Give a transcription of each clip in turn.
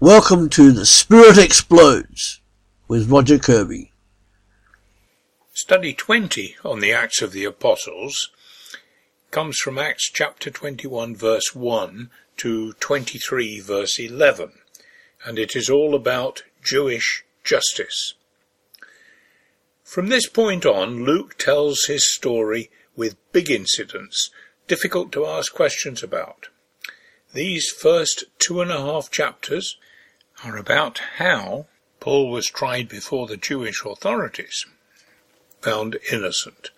Welcome to The Spirit Explodes with Roger Kirby. Study 20 on the Acts of the Apostles comes from Acts chapter 21 verse 1 to 23 verse 11 and it is all about Jewish justice. From this point on, Luke tells his story with big incidents, difficult to ask questions about. These first two and a half chapters are about how Paul was tried before the Jewish authorities, found innocent.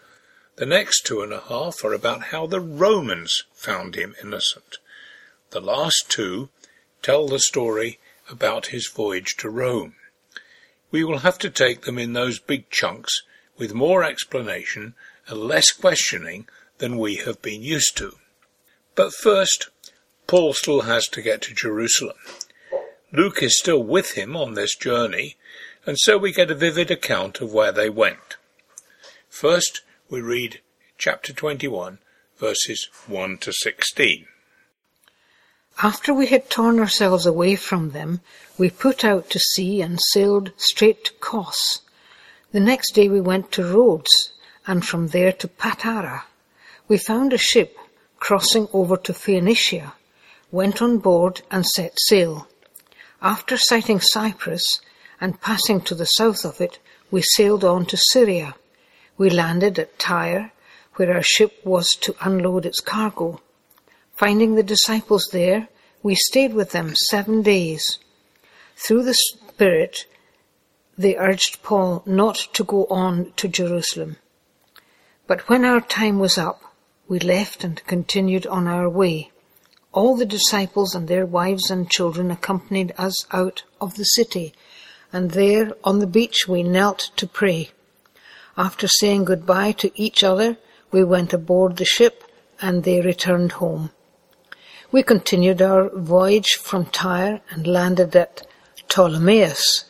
The next two and a half are about how the Romans found him innocent. The last two tell the story about his voyage to Rome. We will have to take them in those big chunks with more explanation and less questioning than we have been used to. But first, Paul still has to get to Jerusalem. Luke is still with him on this journey, and so we get a vivid account of where they went. First, we read chapter 21, verses 1 to 16. After we had torn ourselves away from them, we put out to sea and sailed straight to Kos. The next day we went to Rhodes, and from there to Patara. We found a ship crossing over to Phoenicia, went on board and set sail. After sighting Cyprus and passing to the south of it, we sailed on to Syria. We landed at Tyre, where our ship was to unload its cargo. Finding the disciples there, we stayed with them seven days. Through the Spirit, they urged Paul not to go on to Jerusalem. But when our time was up, we left and continued on our way. All the disciples and their wives and children accompanied us out of the city, and there on the beach we knelt to pray. After saying goodbye to each other, we went aboard the ship and they returned home. We continued our voyage from Tyre and landed at Ptolemais,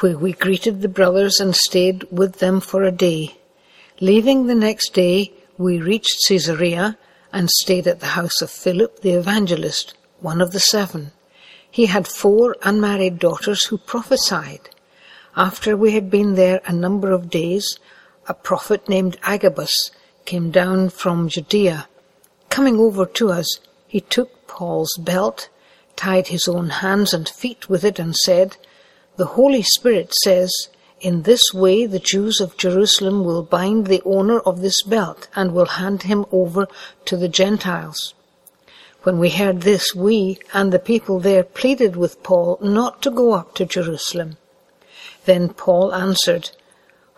where we greeted the brothers and stayed with them for a day. Leaving the next day, we reached Caesarea and stayed at the house of Philip the evangelist, one of the seven. He had four unmarried daughters who prophesied. After we had been there a number of days, a prophet named Agabus came down from Judea. Coming over to us, he took Paul's belt, tied his own hands and feet with it, and said, The Holy Spirit says, In this way the Jews of Jerusalem will bind the owner of this belt and will hand him over to the Gentiles. When we heard this, we and the people there pleaded with Paul not to go up to Jerusalem. Then Paul answered,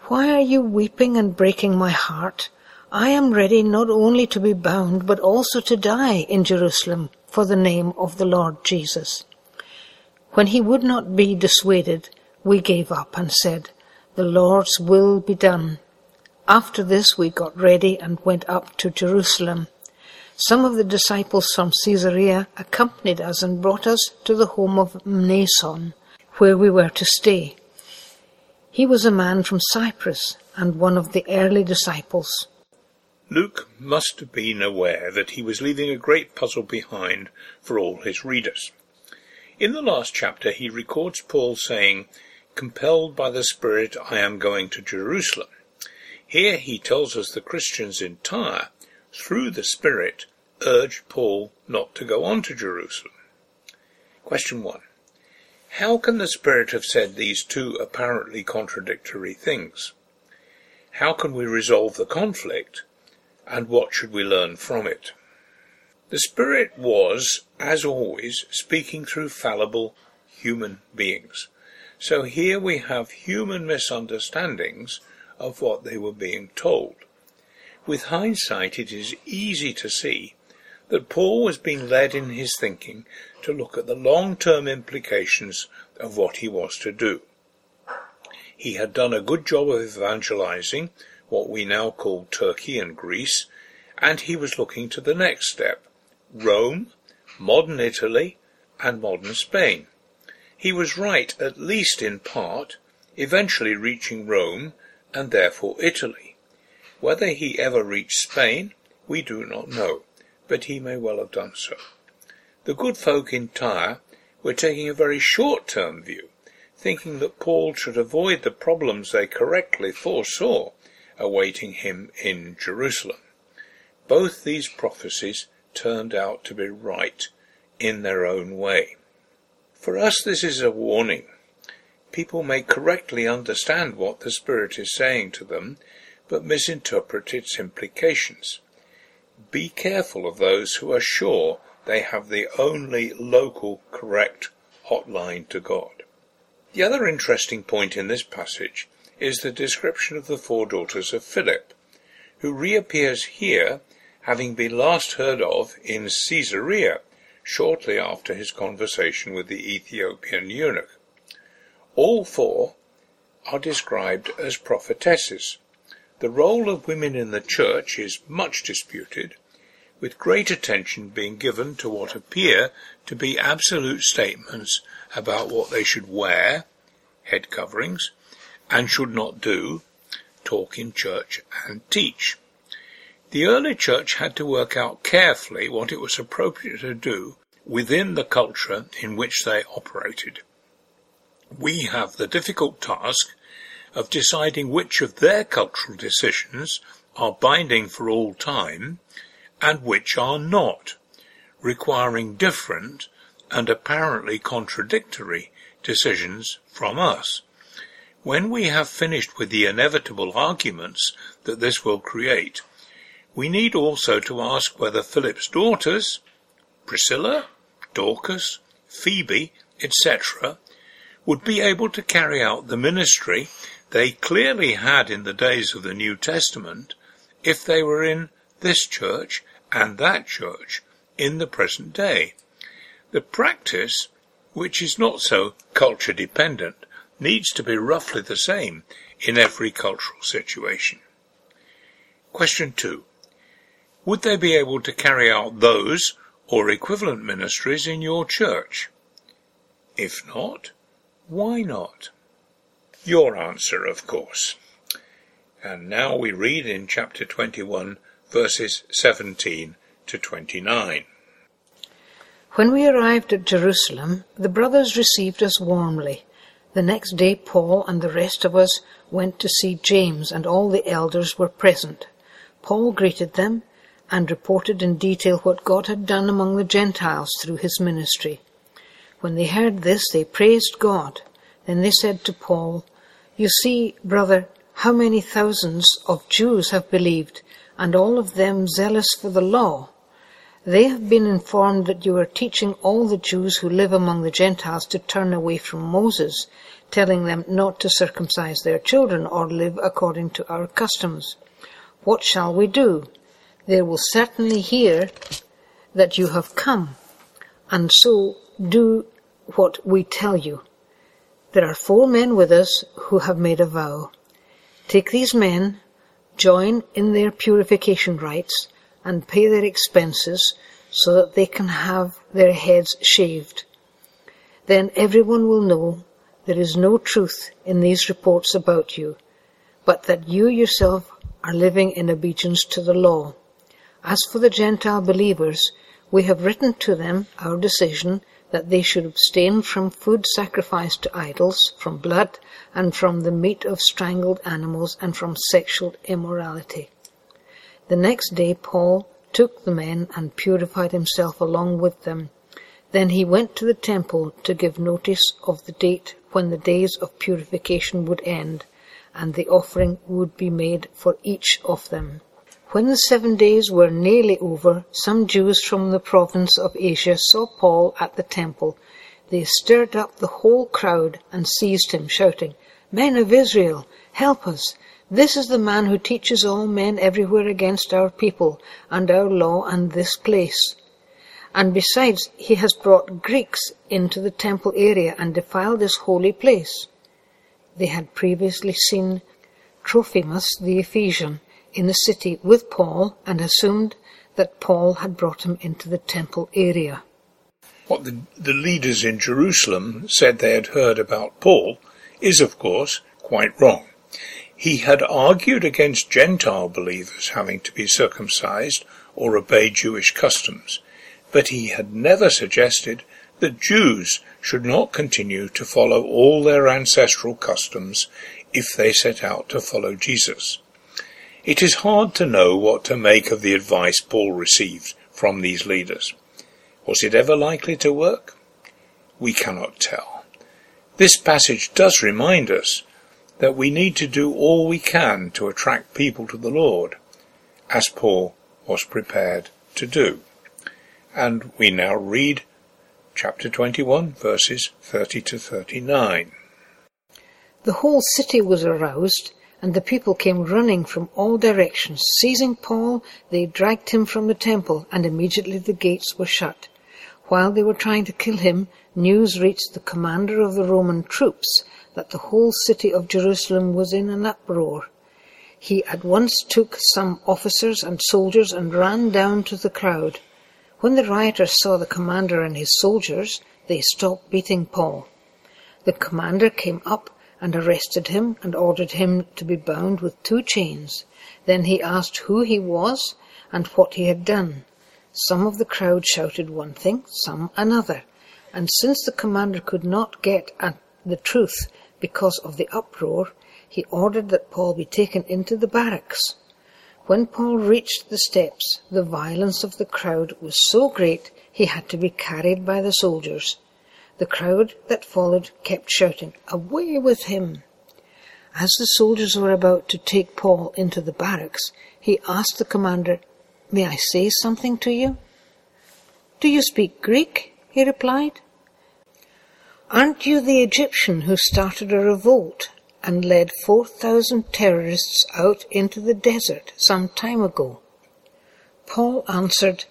Why are you weeping and breaking my heart? I am ready not only to be bound, but also to die in Jerusalem for the name of the Lord Jesus. When he would not be dissuaded, we gave up and said, The Lord's will be done. After this, we got ready and went up to Jerusalem. Some of the disciples from Caesarea accompanied us and brought us to the home of Mnason, where we were to stay. He was a man from Cyprus and one of the early disciples. Luke must have been aware that he was leaving a great puzzle behind for all his readers. In the last chapter, he records Paul saying, Compelled by the Spirit, I am going to Jerusalem. Here he tells us the Christians in Tyre, through the Spirit, urged Paul not to go on to Jerusalem. Question 1. How can the Spirit have said these two apparently contradictory things? How can we resolve the conflict and what should we learn from it? The Spirit was, as always, speaking through fallible human beings. So here we have human misunderstandings of what they were being told. With hindsight, it is easy to see that Paul was being led in his thinking to look at the long-term implications of what he was to do. He had done a good job of evangelizing what we now call Turkey and Greece, and he was looking to the next step, Rome, modern Italy, and modern Spain. He was right, at least in part, eventually reaching Rome, and therefore Italy. Whether he ever reached Spain, we do not know, but he may well have done so. The good folk in Tyre were taking a very short-term view, thinking that Paul should avoid the problems they correctly foresaw awaiting him in Jerusalem. Both these prophecies turned out to be right in their own way. For us, this is a warning. People may correctly understand what the Spirit is saying to them, but misinterpret its implications. Be careful of those who are sure they have the only local correct hotline to God. The other interesting point in this passage is the description of the four daughters of Philip, who reappears here having been last heard of in Caesarea shortly after his conversation with the Ethiopian eunuch. All four are described as prophetesses. The role of women in the church is much disputed, with great attention being given to what appear to be absolute statements about what they should wear, head coverings, and should not do, talk in church and teach. The early church had to work out carefully what it was appropriate to do within the culture in which they operated. We have the difficult task of deciding which of their cultural decisions are binding for all time and which are not, requiring different and apparently contradictory decisions from us. When we have finished with the inevitable arguments that this will create, we need also to ask whether Philip's daughters, Priscilla, Dorcas, Phoebe, etc., would be able to carry out the ministry they clearly had in the days of the New Testament if they were in this church and that church in the present day. The practice, which is not so culture dependent, needs to be roughly the same in every cultural situation. Question 2. Would they be able to carry out those or equivalent ministries in your church? If not, why not? Your answer, of course. And now we read in chapter 21, verses 17 to 29. When we arrived at Jerusalem, the brothers received us warmly. The next day, Paul and the rest of us went to see James, and all the elders were present. Paul greeted them and reported in detail what God had done among the Gentiles through his ministry. When they heard this, they praised God. Then they said to Paul, You see, brother, how many thousands of Jews have believed, and all of them zealous for the law. They have been informed that you are teaching all the Jews who live among the Gentiles to turn away from Moses, telling them not to circumcise their children or live according to our customs. What shall we do? They will certainly hear that you have come, and so do what we tell you. There are four men with us who have made a vow. Take these men, join in their purification rites, and pay their expenses so that they can have their heads shaved. Then everyone will know there is no truth in these reports about you, but that you yourself are living in obedience to the law. As for the Gentile believers, we have written to them our decision that they should abstain from food sacrificed to idols, from blood, and from the meat of strangled animals, and from sexual immorality. The next day Paul took the men and purified himself along with them. Then he went to the temple to give notice of the date when the days of purification would end, and the offering would be made for each of them. When the seven days were nearly over, some Jews from the province of Asia saw Paul at the temple. They stirred up the whole crowd and seized him, shouting, Men of Israel, help us! This is the man who teaches all men everywhere against our people and our law and this place. And besides, he has brought Greeks into the temple area and defiled this holy place. They had previously seen Trophimus the Ephesian in the city with Paul and assumed that Paul had brought him into the temple area. What the, the leaders in Jerusalem said they had heard about Paul is, of course, quite wrong. He had argued against Gentile believers having to be circumcised or obey Jewish customs, but he had never suggested that Jews should not continue to follow all their ancestral customs if they set out to follow Jesus. It is hard to know what to make of the advice Paul received from these leaders. Was it ever likely to work? We cannot tell. This passage does remind us that we need to do all we can to attract people to the Lord, as Paul was prepared to do. And we now read chapter 21, verses 30 to 39. The whole city was aroused, and the people came running from all directions. Seizing Paul, they dragged him from the temple, and immediately the gates were shut. While they were trying to kill him, news reached the commander of the Roman troops that the whole city of Jerusalem was in an uproar. He at once took some officers and soldiers and ran down to the crowd. When the rioters saw the commander and his soldiers, they stopped beating Paul. The commander came up and arrested him and ordered him to be bound with two chains. Then he asked who he was and what he had done. Some of the crowd shouted one thing, some another. And since the commander could not get at the truth because of the uproar, he ordered that Paul be taken into the barracks. When Paul reached the steps, the violence of the crowd was so great he had to be carried by the soldiers. The crowd that followed kept shouting, Away with him! As the soldiers were about to take Paul into the barracks, he asked the commander, May I say something to you? Do you speak Greek? he replied. Aren't you the Egyptian who started a revolt and led 4,000 terrorists out into the desert some time ago. Paul answered,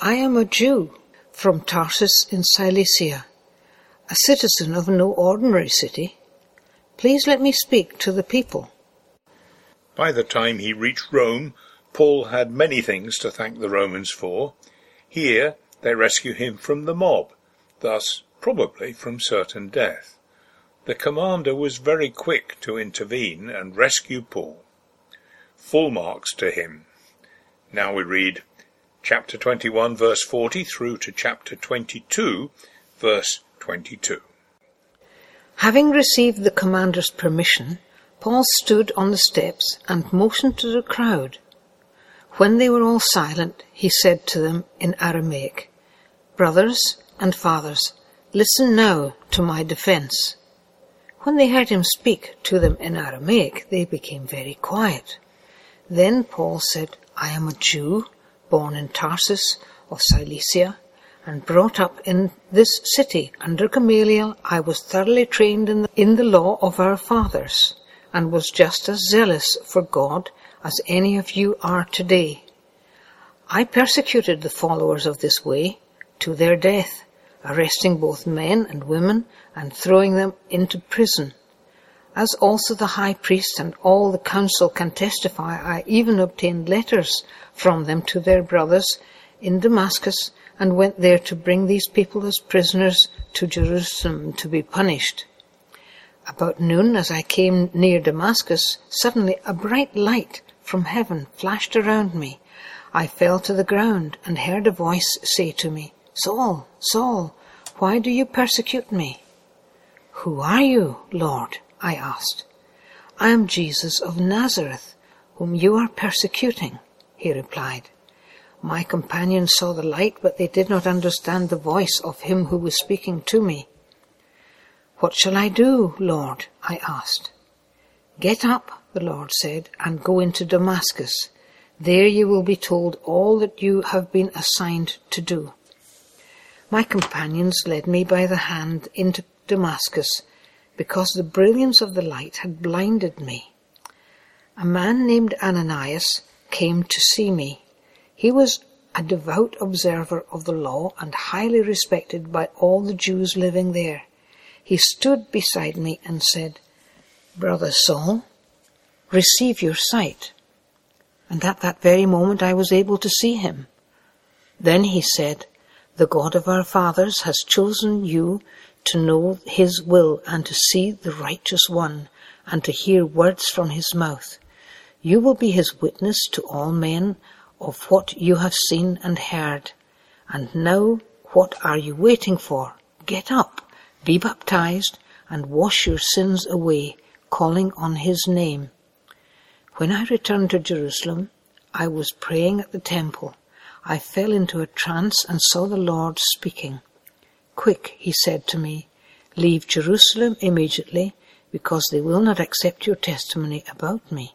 I am a Jew from Tarsus in Cilicia, a citizen of no ordinary city. Please let me speak to the people. By the time he reached Rome, Paul had many things to thank the Romans for. Here they rescue him from the mob, thus probably from certain death. The commander was very quick to intervene and rescue Paul. Full marks to him. Now we read chapter 21 verse 40 through to chapter 22 verse 22. Having received the commander's permission, Paul stood on the steps and motioned to the crowd. When they were all silent, he said to them in Aramaic, Brothers and fathers, listen now to my defense. When they heard him speak to them in Aramaic, they became very quiet. Then Paul said, I am a Jew, born in Tarsus of Cilicia, and brought up in this city under Gamaliel. I was thoroughly trained in the, in the law of our fathers, and was just as zealous for God as any of you are today. I persecuted the followers of this way to their death arresting both men and women and throwing them into prison. As also the high priest and all the council can testify, I even obtained letters from them to their brothers in Damascus and went there to bring these people as prisoners to Jerusalem to be punished. About noon, as I came near Damascus, suddenly a bright light from heaven flashed around me. I fell to the ground and heard a voice say to me, Saul, Saul, why do you persecute me? Who are you, Lord? I asked. I am Jesus of Nazareth, whom you are persecuting, he replied. My companions saw the light, but they did not understand the voice of him who was speaking to me. What shall I do, Lord? I asked. Get up, the Lord said, and go into Damascus. There you will be told all that you have been assigned to do. My companions led me by the hand into Damascus because the brilliance of the light had blinded me. A man named Ananias came to see me. He was a devout observer of the law and highly respected by all the Jews living there. He stood beside me and said, Brother Saul, receive your sight. And at that very moment I was able to see him. Then he said, the God of our fathers has chosen you to know his will and to see the righteous one and to hear words from his mouth. You will be his witness to all men of what you have seen and heard. And now what are you waiting for? Get up, be baptized, and wash your sins away, calling on his name. When I returned to Jerusalem, I was praying at the temple. I fell into a trance and saw the Lord speaking. Quick, he said to me, leave Jerusalem immediately, because they will not accept your testimony about me.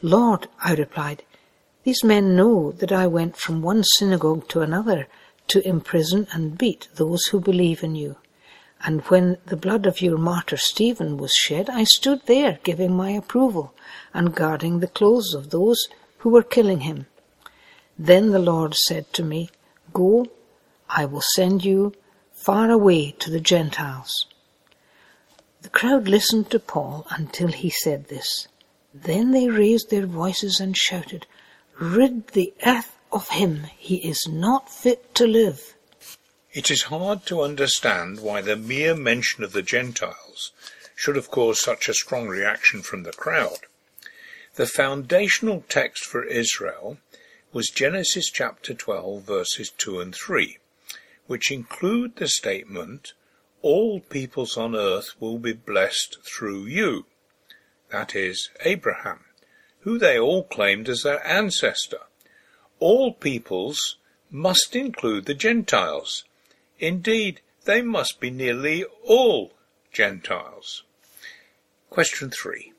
Lord, I replied, these men know that I went from one synagogue to another to imprison and beat those who believe in you. And when the blood of your martyr Stephen was shed, I stood there giving my approval and guarding the clothes of those who were killing him. Then the Lord said to me, Go, I will send you far away to the Gentiles. The crowd listened to Paul until he said this. Then they raised their voices and shouted, Rid the earth of him, he is not fit to live. It is hard to understand why the mere mention of the Gentiles should have caused such a strong reaction from the crowd. The foundational text for Israel was Genesis chapter 12 verses 2 and 3, which include the statement, all peoples on earth will be blessed through you. That is, Abraham, who they all claimed as their ancestor. All peoples must include the Gentiles, Indeed, they must be nearly all Gentiles. Question 3.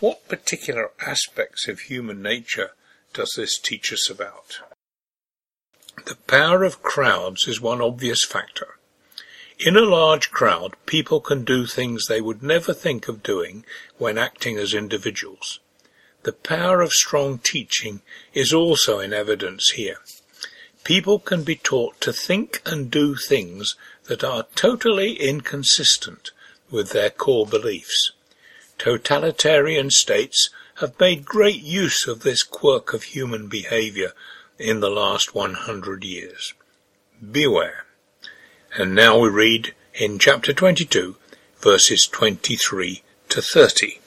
What particular aspects of human nature does this teach us about? The power of crowds is one obvious factor. In a large crowd, people can do things they would never think of doing when acting as individuals. The power of strong teaching is also in evidence here. People can be taught to think and do things that are totally inconsistent with their core beliefs. Totalitarian states have made great use of this quirk of human behavior in the last 100 years. Beware. And now we read in chapter 22, verses 23 to 30.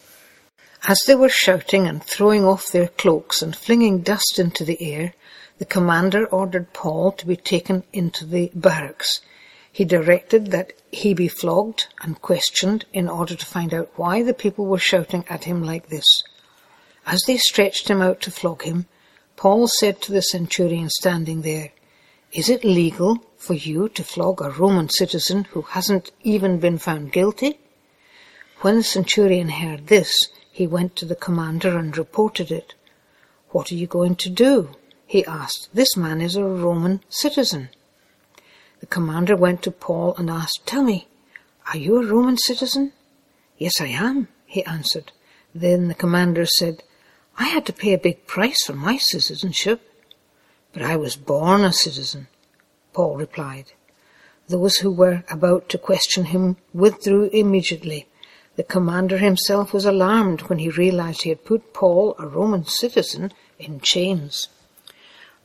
As they were shouting and throwing off their cloaks and flinging dust into the air, the commander ordered Paul to be taken into the barracks. He directed that he be flogged and questioned in order to find out why the people were shouting at him like this. As they stretched him out to flog him, Paul said to the centurion standing there, Is it legal for you to flog a Roman citizen who hasn't even been found guilty? When the centurion heard this, he went to the commander and reported it. What are you going to do? he asked. This man is a Roman citizen. The commander went to Paul and asked, Tell me, are you a Roman citizen? Yes, I am, he answered. Then the commander said, I had to pay a big price for my citizenship. But I was born a citizen, Paul replied. Those who were about to question him withdrew immediately. The commander himself was alarmed when he realized he had put Paul, a Roman citizen, in chains.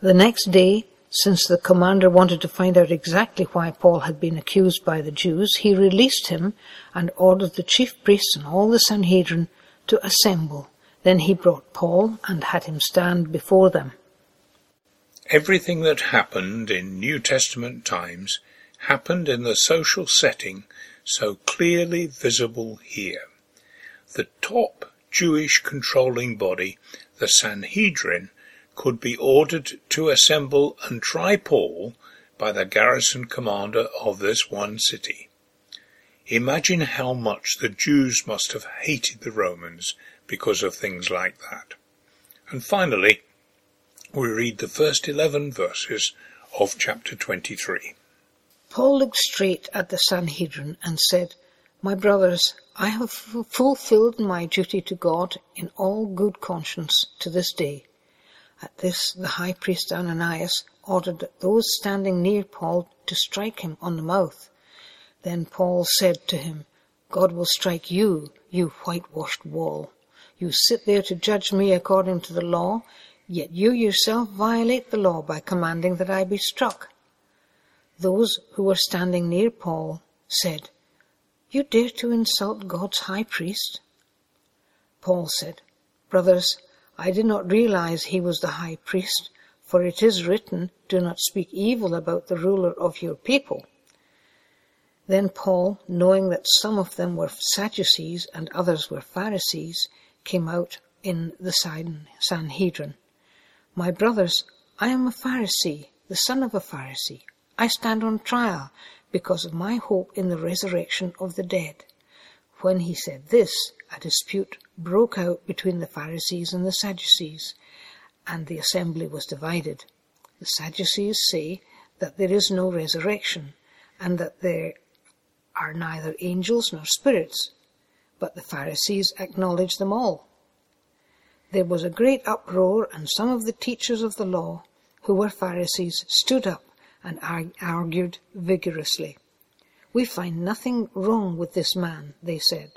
The next day, since the commander wanted to find out exactly why Paul had been accused by the Jews, he released him and ordered the chief priests and all the Sanhedrin to assemble. Then he brought Paul and had him stand before them. Everything that happened in New Testament times happened in the social setting so clearly visible here. The top Jewish controlling body, the Sanhedrin, could be ordered to assemble and try Paul by the garrison commander of this one city. Imagine how much the Jews must have hated the Romans because of things like that. And finally, we read the first 11 verses of chapter 23. Paul looked straight at the Sanhedrin and said, My brothers, I have fulfilled my duty to God in all good conscience to this day. At this, the high priest Ananias ordered those standing near Paul to strike him on the mouth. Then Paul said to him, God will strike you, you whitewashed wall. You sit there to judge me according to the law, yet you yourself violate the law by commanding that I be struck. Those who were standing near Paul said, You dare to insult God's high priest? Paul said, Brothers, I did not realize he was the high priest, for it is written, Do not speak evil about the ruler of your people. Then Paul, knowing that some of them were Sadducees and others were Pharisees, came out in the Sanhedrin. My brothers, I am a Pharisee, the son of a Pharisee. I stand on trial because of my hope in the resurrection of the dead. When he said this, a dispute broke out between the Pharisees and the Sadducees, and the assembly was divided. The Sadducees say that there is no resurrection, and that there are neither angels nor spirits, but the Pharisees acknowledge them all. There was a great uproar, and some of the teachers of the law, who were Pharisees, stood up and argued vigorously. We find nothing wrong with this man, they said.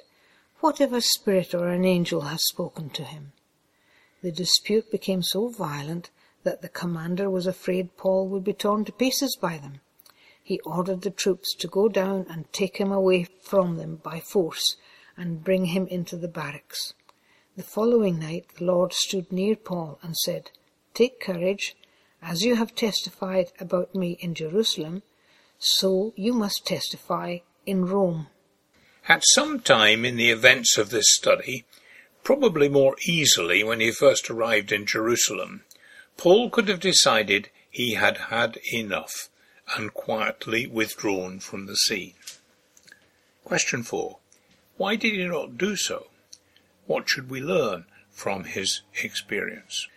What if a spirit or an angel has spoken to him? The dispute became so violent that the commander was afraid Paul would be torn to pieces by them. He ordered the troops to go down and take him away from them by force and bring him into the barracks. The following night the Lord stood near Paul and said, Take courage, as you have testified about me in Jerusalem, so you must testify in Rome. At some time in the events of this study, probably more easily when he first arrived in Jerusalem, Paul could have decided he had had enough and quietly withdrawn from the scene. Question 4. Why did he not do so? What should we learn from his experience?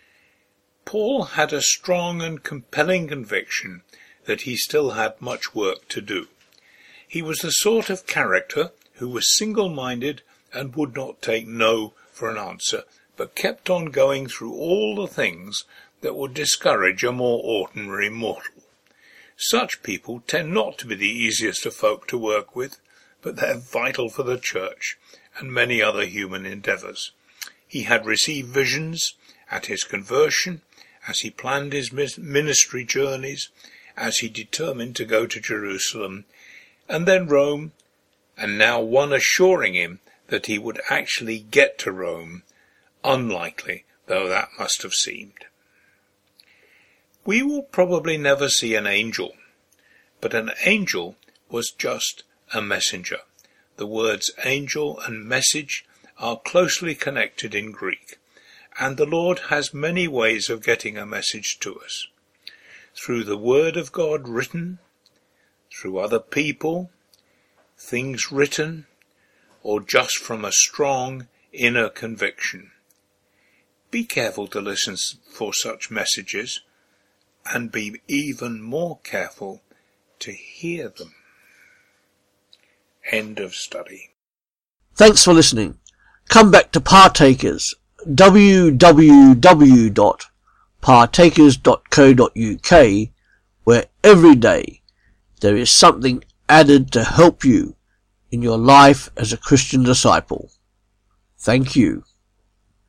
Paul had a strong and compelling conviction that he still had much work to do. He was the sort of character who was single-minded and would not take no for an answer, but kept on going through all the things that would discourage a more ordinary mortal. Such people tend not to be the easiest of folk to work with, but they're vital for the church and many other human endeavours. He had received visions at his conversion, as he planned his ministry journeys, as he determined to go to Jerusalem, and then Rome, and now one assuring him that he would actually get to Rome, unlikely though that must have seemed. We will probably never see an angel, but an angel was just a messenger. The words angel and message are closely connected in Greek, and the Lord has many ways of getting a message to us. Through the Word of God written, through other people, things written, or just from a strong inner conviction. Be careful to listen for such messages and be even more careful to hear them. End of study. Thanks for listening. Come back to Partakers, www.partakers.co.uk, where every day there is something added to help you in your life as a Christian disciple. Thank you.